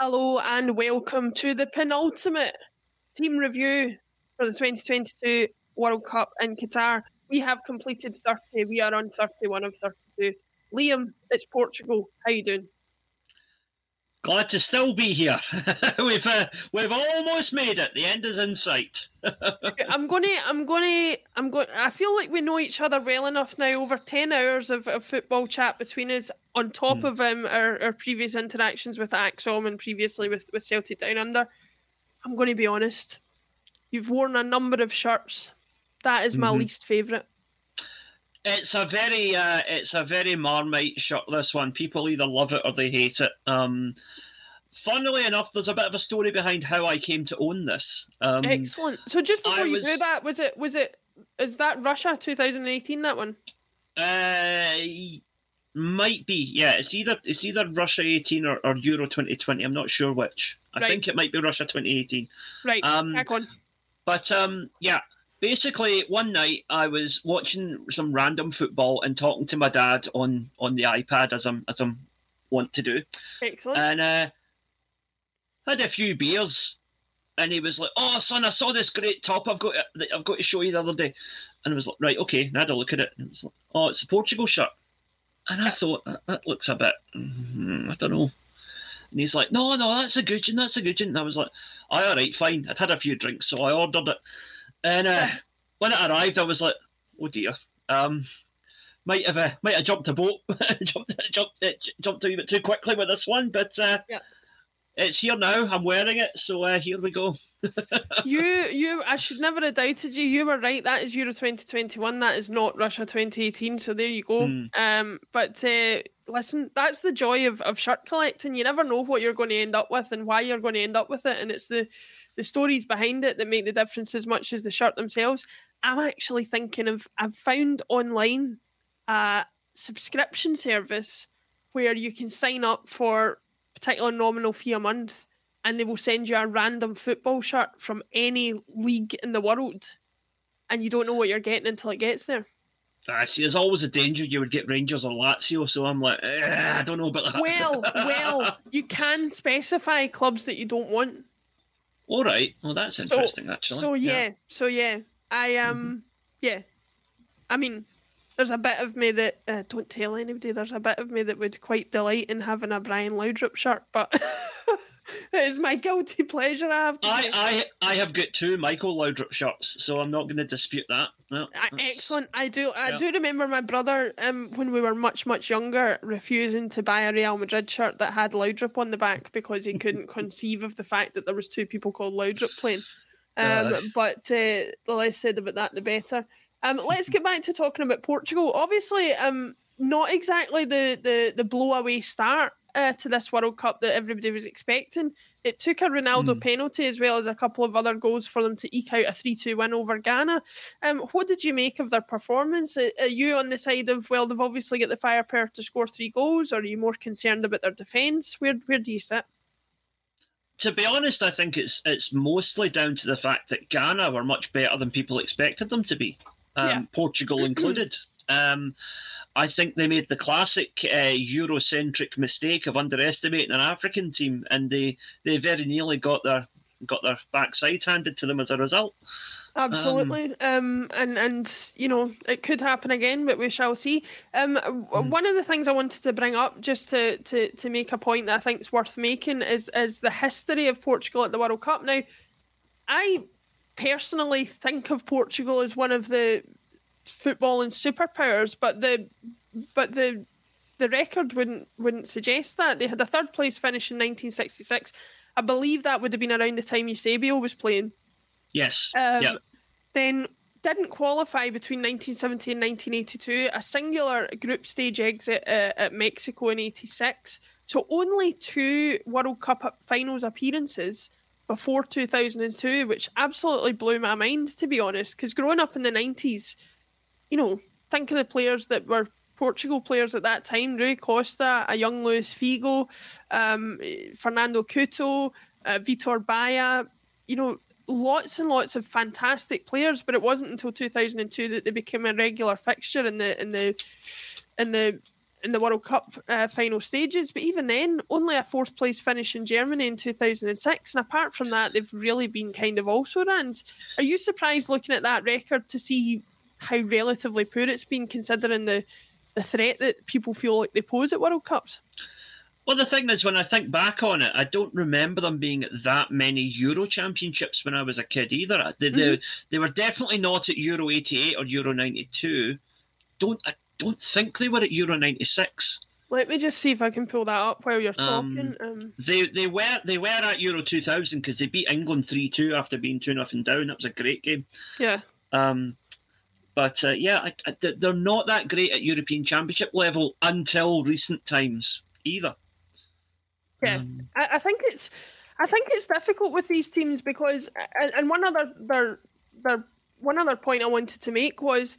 Hello and welcome to the penultimate team review for the 2022 World Cup in Qatar. We have completed 30. We are on 31 of 32. Liam, it's Portugal. How you doing? Glad to still be here. we've uh, we've almost made it. The end is in sight. I'm gonna, I'm gonna, I'm going. I feel like we know each other well enough now. Over ten hours of, of football chat between us, on top mm. of um, our, our previous interactions with ACSOM and previously with with Celtic Down Under. I'm going to be honest. You've worn a number of shirts. That is my mm-hmm. least favourite. It's a very uh, it's a very marmite shirt. This one, people either love it or they hate it. Um, funnily enough, there's a bit of a story behind how I came to own this. Um, Excellent. So just before I you was, do that, was it was it is that Russia 2018 that one? Uh, might be. Yeah, it's either it's either Russia 18 or, or Euro 2020. I'm not sure which. I right. think it might be Russia 2018. Right. Um, back on. But um, yeah, basically one night I was watching some random football and talking to my dad on on the iPad as I'm as I'm want to do. Excellent. And uh, had a few beers, and he was like, "Oh, son, I saw this great top I've got to, I've got to show you the other day." And I was like, "Right, okay." And I had a look at it, and it was like, "Oh, it's a Portugal shirt." And I thought that, that looks a bit, mm, I don't know. And he's like, "No, no, that's a good one. That's a good one." And I was like, oh, "All right, fine." I'd had a few drinks, so I ordered it. And uh, when it arrived, I was like, "Oh dear." Um, might have uh, might have jumped a boat, jumped jumped uh, jumped a wee bit too quickly with this one, but uh, yeah it's here now. I'm wearing it, so uh, here we go. you, you, I should never have doubted you. You were right. That is Euro 2021. That is not Russia 2018. So there you go. Mm. Um, but uh, listen, that's the joy of, of shirt collecting. You never know what you're going to end up with and why you're going to end up with it, and it's the the stories behind it that make the difference as much as the shirt themselves. I'm actually thinking of. I've found online a subscription service where you can sign up for a particular nominal fee a month and they will send you a random football shirt from any league in the world and you don't know what you're getting until it gets there. I see, there's always a danger you would get Rangers or Lazio, so I'm like, I don't know about that. Well, well, you can specify clubs that you don't want. All right, well that's interesting so, actually. So yeah, yeah, so yeah, I um, mm-hmm. yeah, I mean, there's a bit of me that uh, don't tell anybody. There's a bit of me that would quite delight in having a Brian Laudrup shirt, but it is my guilty pleasure. I have. I, I I have got two Michael Laudrup shirts, so I'm not going to dispute that. No, uh, Excellent. I do. I yeah. do remember my brother, um, when we were much much younger, refusing to buy a Real Madrid shirt that had Laudrup on the back because he couldn't conceive of the fact that there was two people called Laudrup playing. Um, uh, but uh, the less said about that, the better. Um, let's get back to talking about Portugal. Obviously, um, not exactly the the the blow away start uh, to this World Cup that everybody was expecting. It took a Ronaldo mm. penalty as well as a couple of other goals for them to eke out a 3 2 win over Ghana. Um, what did you make of their performance? Are you on the side of, well, they've obviously got the firepower to score three goals, or are you more concerned about their defence? Where, where do you sit? To be honest, I think it's it's mostly down to the fact that Ghana were much better than people expected them to be um, yeah. Portugal included. Um, I think they made the classic uh, Eurocentric mistake of underestimating an African team, and they, they very nearly got their got their backsides handed to them as a result. Absolutely, um, um, and and you know it could happen again, but we shall see. Um, mm. One of the things I wanted to bring up, just to to to make a point that I think is worth making, is is the history of Portugal at the World Cup. Now, I personally think of Portugal as one of the footballing superpowers, but the but the the record wouldn't wouldn't suggest that. They had a third place finish in 1966. I believe that would have been around the time Eusebio was playing. Yes. Um, yep. Then didn't qualify between 1970 and 1982. A singular group stage exit uh, at Mexico in 86. So only two World Cup finals appearances before 2002, which absolutely blew my mind, to be honest. Because growing up in the 90s, you know, think of the players that were Portugal players at that time Rui Costa, a young Luis Figo, um, Fernando Couto, uh, Vitor Baía, you know, lots and lots of fantastic players, but it wasn't until 2002 that they became a regular fixture in the in the in the in the World Cup uh, final stages, but even then, only a fourth place finish in Germany in 2006. And apart from that, they've really been kind of also runs. Are you surprised looking at that record to see how relatively poor it's been, considering the the threat that people feel like they pose at World Cups? Well, the thing is, when I think back on it, I don't remember them being at that many Euro championships when I was a kid either. They, mm-hmm. they, they were definitely not at Euro 88 or Euro 92. Don't I don't think they were at Euro 96. Let me just see if I can pull that up while you're um, talking. Um, they they were they were at Euro 2000 because they beat England 3 2 after being 2 nothing down. That was a great game. Yeah. Um, but uh, yeah, I, I, they're not that great at European Championship level until recent times either. Yeah, um, I, I, think it's I think it's difficult with these teams because and, and one other their their one other point I wanted to make was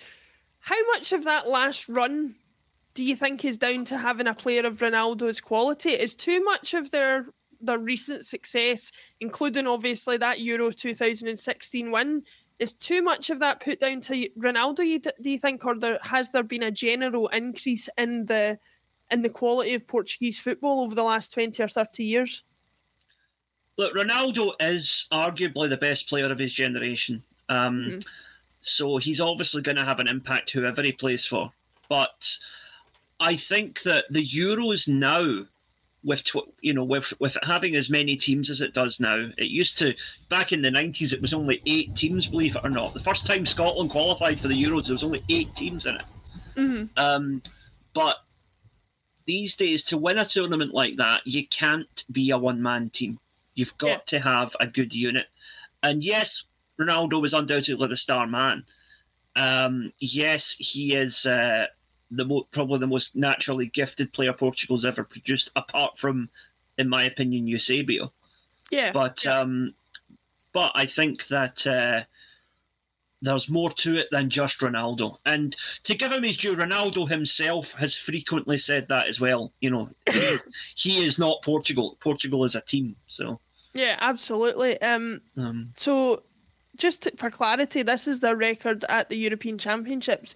how much of that last run do you think is down to having a player of Ronaldo's quality? Is too much of their their recent success, including obviously that Euro 2016 win, is too much of that put down to Ronaldo? Do you think, or there, has there been a general increase in the in the quality of Portuguese football over the last 20 or 30 years? Look, Ronaldo is arguably the best player of his generation. Um, mm-hmm. So he's obviously going to have an impact whoever he plays for. But I think that the Euros now, with you know with with having as many teams as it does now, it used to back in the nineties it was only eight teams, believe it or not. The first time Scotland qualified for the Euros, there was only eight teams in it. Mm-hmm. Um, but these days to win a tournament like that, you can't be a one man team. You've got yeah. to have a good unit. And yes, Ronaldo was undoubtedly the star man. Um, yes, he is uh, the mo- probably the most naturally gifted player Portugal's ever produced, apart from, in my opinion, Eusebio. Yeah. But yeah. um, but I think that uh, there's more to it than just Ronaldo. And to give him his due, Ronaldo himself has frequently said that as well. You know, he, is not Portugal. Portugal is a team. So. Yeah, absolutely. Um, um so just for clarity, this is their record at the European Championships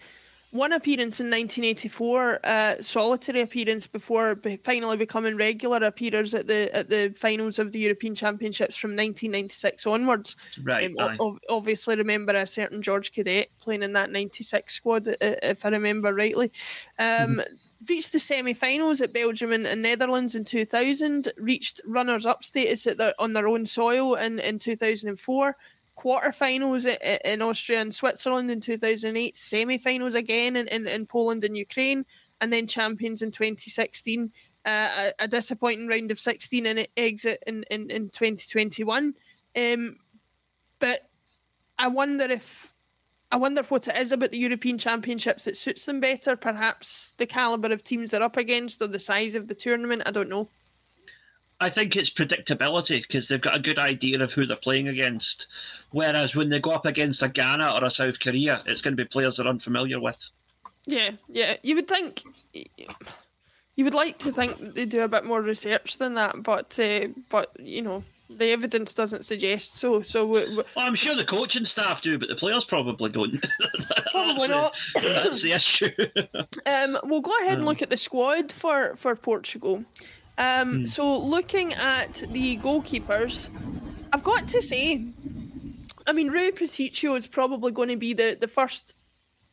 one appearance in 1984, uh, solitary appearance before be- finally becoming regular appearance at the at the finals of the European Championships from 1996 onwards. Right. Um, o- obviously, remember a certain George Cadete playing in that 96 squad, if I remember rightly. Um, mm-hmm. Reached the semi-finals at Belgium and, and, Netherlands in 2000. Reached runners-up status at their, on their own soil in, in 2004 quarterfinals in Austria and Switzerland in 2008, semi-finals again in, in, in Poland and Ukraine, and then champions in 2016. Uh, a, a, disappointing round of 16 and exit in, in, in 2021. Um, but I wonder if I wonder what it is about the European Championships that suits them better. Perhaps the caliber of teams they're up against or the size of the tournament. I don't know. I think it's predictability because they've got a good idea of who they're playing against. Whereas when they go up against a Ghana or a South Korea, it's going to be players they're unfamiliar with. Yeah, yeah. You would think, you would like to think they do a bit more research than that, but uh, but you know the evidence doesn't suggest so. So we, we... Well, I'm sure the coaching staff do, but the players probably don't. probably not. that's the issue. um, we'll go ahead and look at the squad for for Portugal. Um, hmm. So looking at the goalkeepers, I've got to say, I mean, Rui Patricio is probably going to be the, the first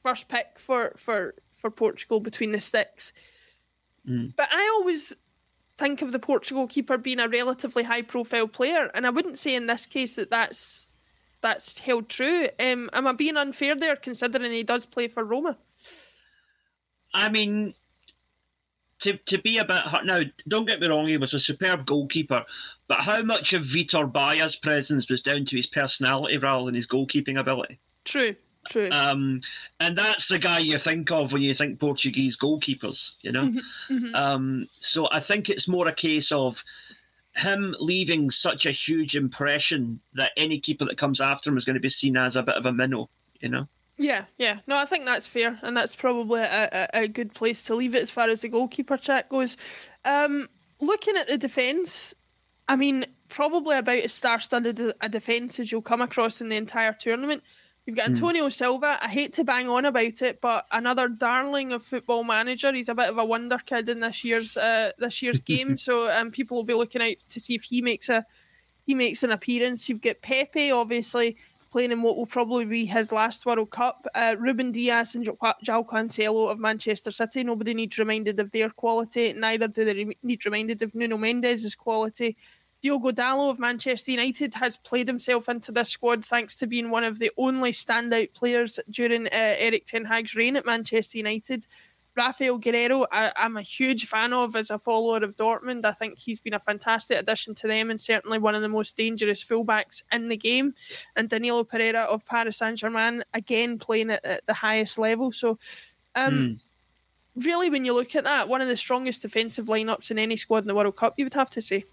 first pick for, for, for Portugal between the sticks. Hmm. But I always think of the Portugal keeper being a relatively high profile player, and I wouldn't say in this case that that's that's held true. Um, am I being unfair there, considering he does play for Roma? I mean, to, to be a bit hurt. Now, don't get me wrong, he was a superb goalkeeper, but how much of Vitor Baia's presence was down to his personality rather than his goalkeeping ability? True, true. Um, and that's the guy you think of when you think Portuguese goalkeepers, you know? Mm-hmm, mm-hmm. Um, so I think it's more a case of him leaving such a huge impression that any keeper that comes after him is going to be seen as a bit of a minnow, you know? Yeah, yeah. No, I think that's fair, and that's probably a, a, a good place to leave it as far as the goalkeeper chat goes. Um, looking at the defence, I mean, probably about as star-studded a defence as you'll come across in the entire tournament. You've got Antonio mm. Silva. I hate to bang on about it, but another darling of football manager. He's a bit of a wonder kid in this year's uh, this year's game. So um, people will be looking out to see if he makes a he makes an appearance. You've got Pepe, obviously playing in what will probably be his last World Cup. Uh, Ruben Dias and João Cancelo of Manchester City. Nobody needs reminded of their quality. Neither do they need reminded of Nuno Mendes' quality. Diogo Dalot of Manchester United has played himself into this squad thanks to being one of the only standout players during uh, Erik Ten Hag's reign at Manchester United. Rafael Guerreiro, I, am a huge fan of as a follower of Dortmund. I think he's been a fantastic addition to them and certainly one of the most dangerous fullbacks in the game. And Danilo Pereira of Paris Saint Germain, again playing at, at, the highest level. So, um, mm. really, when you look at that, one of the strongest defensive lineups in any squad in the World Cup, you would have to say.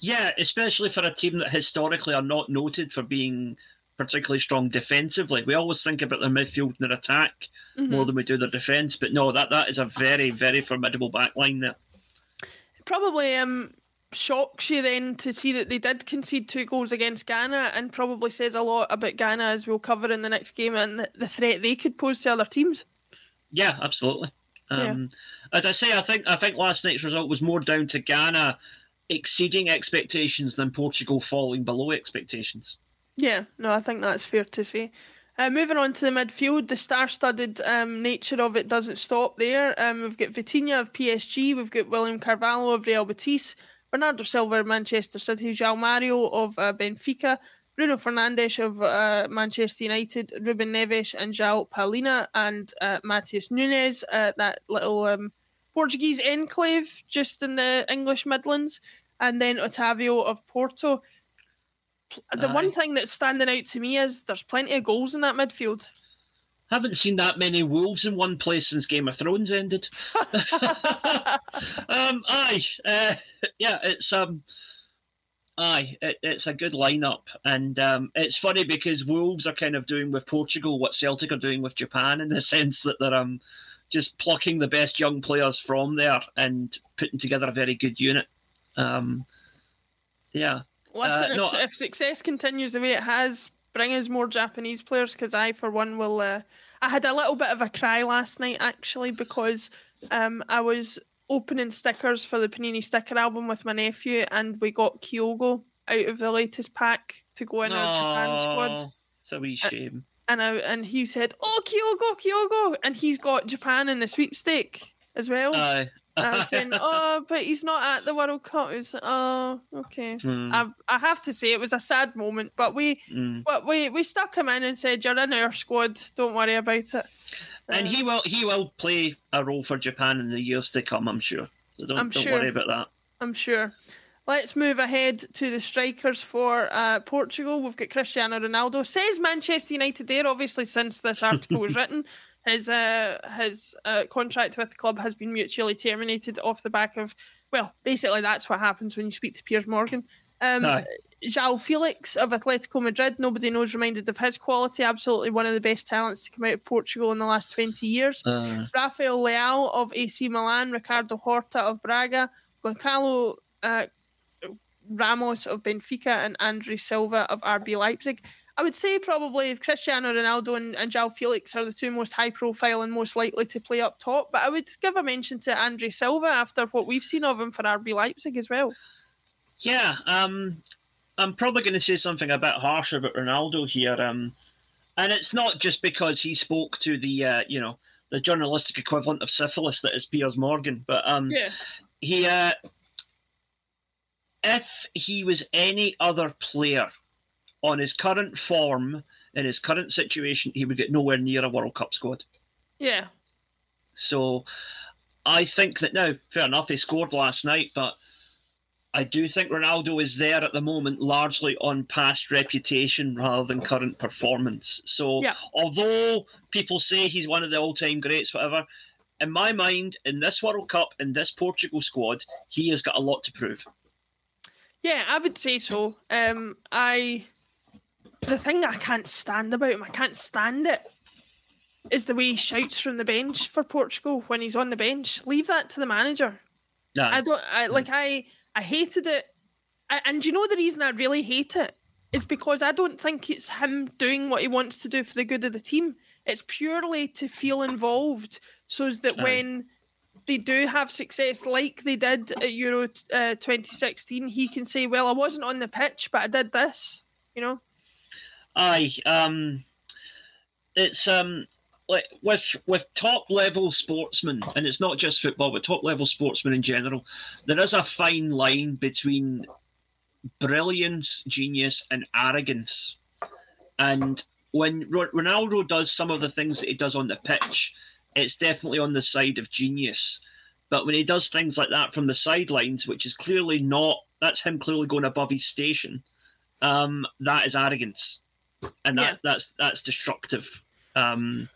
Yeah, especially for a team that historically are not noted for being particularly strong defensively. We always think about their midfield and their attack mm-hmm. more than we do their defence. But no, that that is a very, very formidable backline there. Probably um shocks you then to see that they did concede two goals against Ghana and probably says a lot about Ghana as we'll cover in the next game and the threat they could pose to other teams. Yeah, absolutely. Um, yeah. As I say, I think I think last night's result was more down to Ghana exceeding expectations than Portugal falling below expectations. Yeah, no, I think that's fair to say. Uh, moving on to the midfield, the star-studded um, nature of it doesn't stop there. Um, we've got Vitinha of PSG, we've got William Carvalho of Real Betis, Bernardo Silva of Manchester City, João Mario of uh, Benfica, Bruno Fernandes of uh, Manchester United, Ruben Neves and João Palhinha, and uh, Matheus Nunes, uh, that little um, Portuguese enclave just in the English Midlands, and then Otavio of Porto the Aye. one thing that's standing out to me is there's plenty of goals in that midfield. Haven't seen that many wolves in one place since Game of Thrones ended. um, aye, uh, yeah, it's um, aye, it, it's a good lineup, and um, it's funny because Wolves are kind of doing with Portugal what Celtic are doing with Japan in the sense that they're um, just plucking the best young players from there and putting together a very good unit. Um, yeah, Listen, uh, no, if, if, success continues the way it has, bring us more Japanese players because I, for one, will. Uh, I had a little bit of a cry last night actually because um, I was opening stickers for the Panini sticker album with my nephew, and we got Kyogo out of the latest pack to go in our Japan squad. It's a wee shame. And I, and he said, "Oh, Kyogo, Kyogo," and he's got Japan in the sweepstake as well. Aye, I was saying, oh, but he's not at the World Cup. It's oh, okay. Mm. I, I have to say it was a sad moment, but we mm. but we we stuck him in and said, "You're in our squad. Don't worry about it." And uh, he will he will play a role for Japan in the years to come. I'm sure. So don't, I'm don't sure. worry about that. I'm sure. Let's move ahead to the strikers for uh, Portugal. We've got Cristiano Ronaldo. Says Manchester United there, obviously, since this article was written. His uh, his uh, contract with the club has been mutually terminated off the back of well, basically that's what happens when you speak to Piers Morgan. Um, João Felix of Atletico Madrid, nobody knows reminded of his quality. Absolutely one of the best talents to come out of Portugal in the last 20 years. Uh, Rafael Leão of AC Milan, Ricardo Horta of Braga, Goncalo uh, Ramos of Benfica, and Andre Silva of RB Leipzig. I would say probably Cristiano Ronaldo and, and João Felix are the two most high profile and most likely to play up top. But I would give a mention to Andre Silva after what we've seen of him for RB Leipzig as well. Yeah, um, I'm probably going to say something a bit harsher about Ronaldo here. Um, and it's not just because he spoke to the, uh, you know, the journalistic equivalent of syphilis that is Piers Morgan, but um, yeah. he, uh, if he was any other player on his current form in his current situation, he would get nowhere near a World Cup squad. Yeah. So I think that now, fair enough, he scored last night, but I do think Ronaldo is there at the moment largely on past reputation rather than current performance. So yeah. although people say he's one of the all time greats, whatever, in my mind, in this World Cup, in this Portugal squad, he has got a lot to prove. Yeah, I would say so. Um, I the thing I can't stand about him, I can't stand it, is the way he shouts from the bench for Portugal when he's on the bench. Leave that to the manager. Yeah. I don't. I like. I I hated it, I, and you know the reason I really hate it is because I don't think it's him doing what he wants to do for the good of the team. It's purely to feel involved, so that Aye. when they do have success, like they did at Euro uh, 2016, he can say, "Well, I wasn't on the pitch, but I did this." You know? Aye, um, it's um, like with with top level sportsmen, and it's not just football, but top level sportsmen in general. There is a fine line between brilliance, genius, and arrogance. And when Ro- Ronaldo does some of the things that he does on the pitch, it's definitely on the side of genius. But when he does things like that from the sidelines, which is clearly not, that's him clearly going above his station. Um, that is arrogance, and that Yeah. that's that's destructive. Um,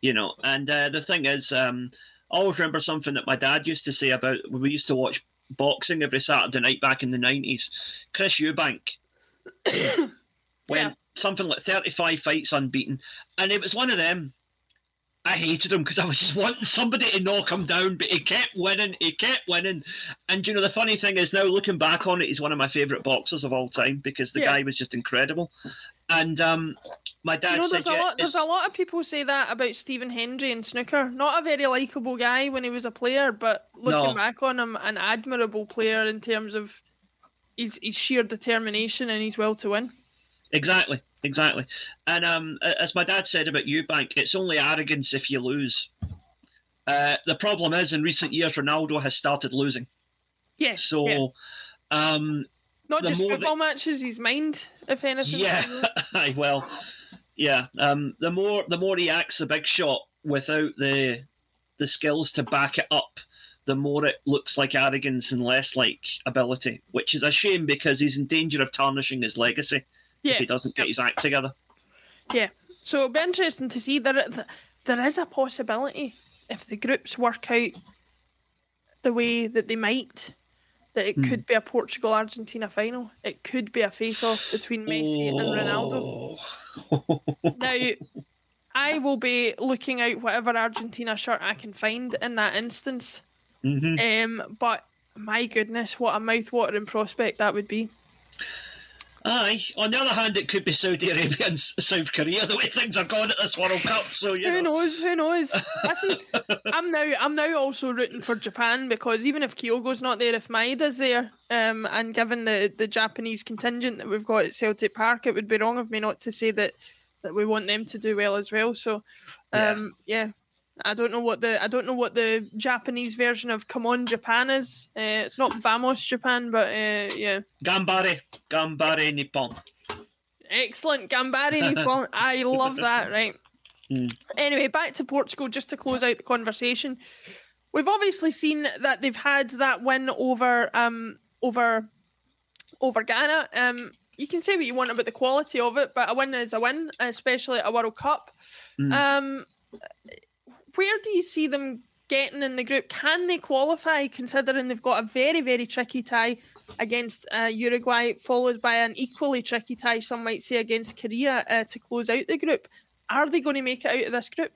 you know, and uh, the thing is, um, I always remember something that my dad used to say about when we used to watch boxing every Saturday night back in the nineties. Chris Eubank went Yeah. something like thirty-five fights unbeaten, and it was one of them. I hated him because I was just wanting somebody to knock him down, but he kept winning, he kept winning. And you know, the funny thing is now looking back on it, he's one of my favourite boxers of all time because the Yeah. guy was just incredible. And um, my dad you know, said, there's a "Yeah, lot. There's a lot of people say that about Stephen Hendry in snooker. Not a very likable guy when he was a player, but looking No. back on him, an admirable player in terms of his, his sheer determination and his will to win. Exactly, exactly. And um, as my dad said about Eubank, it's only arrogance if you lose. Uh, the problem is, in recent years, Ronaldo has started losing. Yes. So, yeah. um, not just more that- football matches, his mind, if anything. yeah, well, yeah. Um, the more the more he acts a big shot without the the skills to back it up, the more it looks like arrogance and less like ability, which is a shame because he's in danger of tarnishing his legacy if yeah. he doesn't get his act together. Yeah. So it'll be interesting to see there. There is a possibility if the groups work out the way that they might, that it Hmm. could be a Portugal Argentina final. It could be a face off between Messi and Ronaldo. Oh. Now, I will be looking out whatever Argentina shirt I can find in that instance. Mhm. Um, but my goodness, what a mouth-watering prospect that would be. Aye. On the other hand, it could be Saudi Arabia and South Korea the way things are going at this World Cup. So you Who know. knows? Who knows? Listen, I'm now I'm now also rooting for Japan because even if Kyogo's not there, if Maeda's there, um, and given the the Japanese contingent that we've got at Celtic Park, it would be wrong of me not to say that that we want them to do well as well. So, Yeah. um, yeah. I don't know what the I don't know what the Japanese version of "Come on Japan" is. Uh, it's not "Vamos Japan," but uh, yeah, Gambare, Gambare Nippon. Excellent. Gambare Nippon. I love that, right? Mm. Anyway, back to Portugal just to close out the conversation. We've obviously seen that they've had that win over um over over Ghana. Um you can say what you want about the quality of it, but a win is a win, especially at a World Cup. Mm. Um where do you see them getting in the group? Can they qualify considering they've got a very, very tricky tie against uh, Uruguay, followed by an equally tricky tie, some might say, against Korea uh, to close out the group? Are they going to make it out of this group?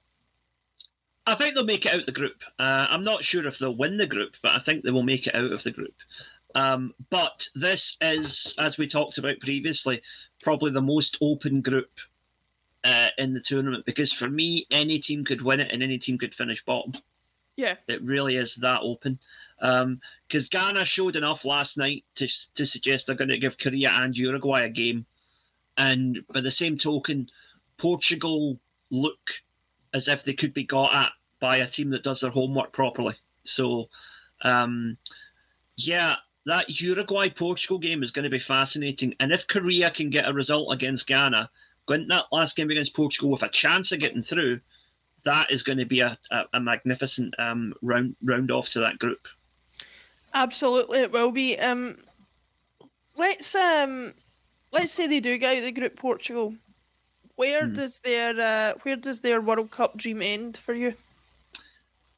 I think they'll make it out of the group. Uh, I'm not sure if they'll win the group, but I think they will make it out of the group. Um, but this is, as we talked about previously, probably the most open group uh, in the tournament because for me, any team could win it and any team could finish bottom. Yeah. It really is that open. Because Ghana showed enough last night to to suggest they're going to give Korea and Uruguay a game, and by the same token, Portugal look as if they could be got at by a team that does their homework properly. So, um, yeah, that Uruguay Portugal game is going to be fascinating. And if Korea can get a result against Ghana, go into that last game against Portugal with a chance of getting through, that is going to be a, a, a magnificent um, round round off to that group. Absolutely, it will be. Um, let's um, let's say they do get out of the group, Portugal. Where Hmm. does their uh, where does their World Cup dream end for you?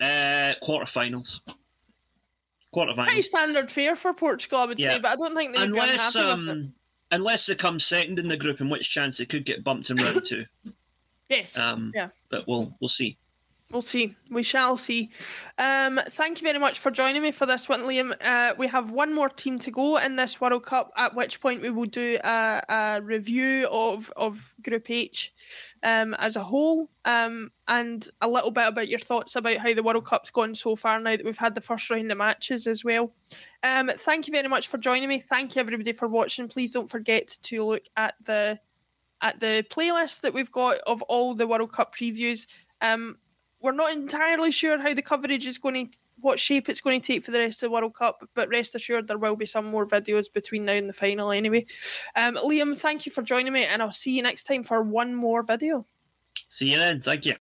Uh, quarterfinals. Quarterfinals. Pretty standard fare for Portugal, I would say, but I don't think they would be Unless unhappy with it. Unless they come second in the group, in which chance they could get bumped in round two. Yes, Um, Yeah. But we'll we'll see. We'll see. We shall see. Um, thank you very much for joining me for this one, Liam. Uh, we have one more team to go in this World Cup, at which point we will do a, a review of, of Group H um, as a whole um, and a little bit about your thoughts about how the World Cup's gone so far now that we've had the first round of matches as well. Um, thank you very much for joining me. Thank you, everybody, for watching. Please don't forget to look at the at the playlist that we've got of all the World Cup previews. Um, we're not entirely sure how the coverage is going to what shape it's going to take for the rest of the World Cup, but rest assured there will be some more videos between now and the final anyway. Um, Liam, thank you for joining me, and I'll see you next time for one more video. See you then. Thank you.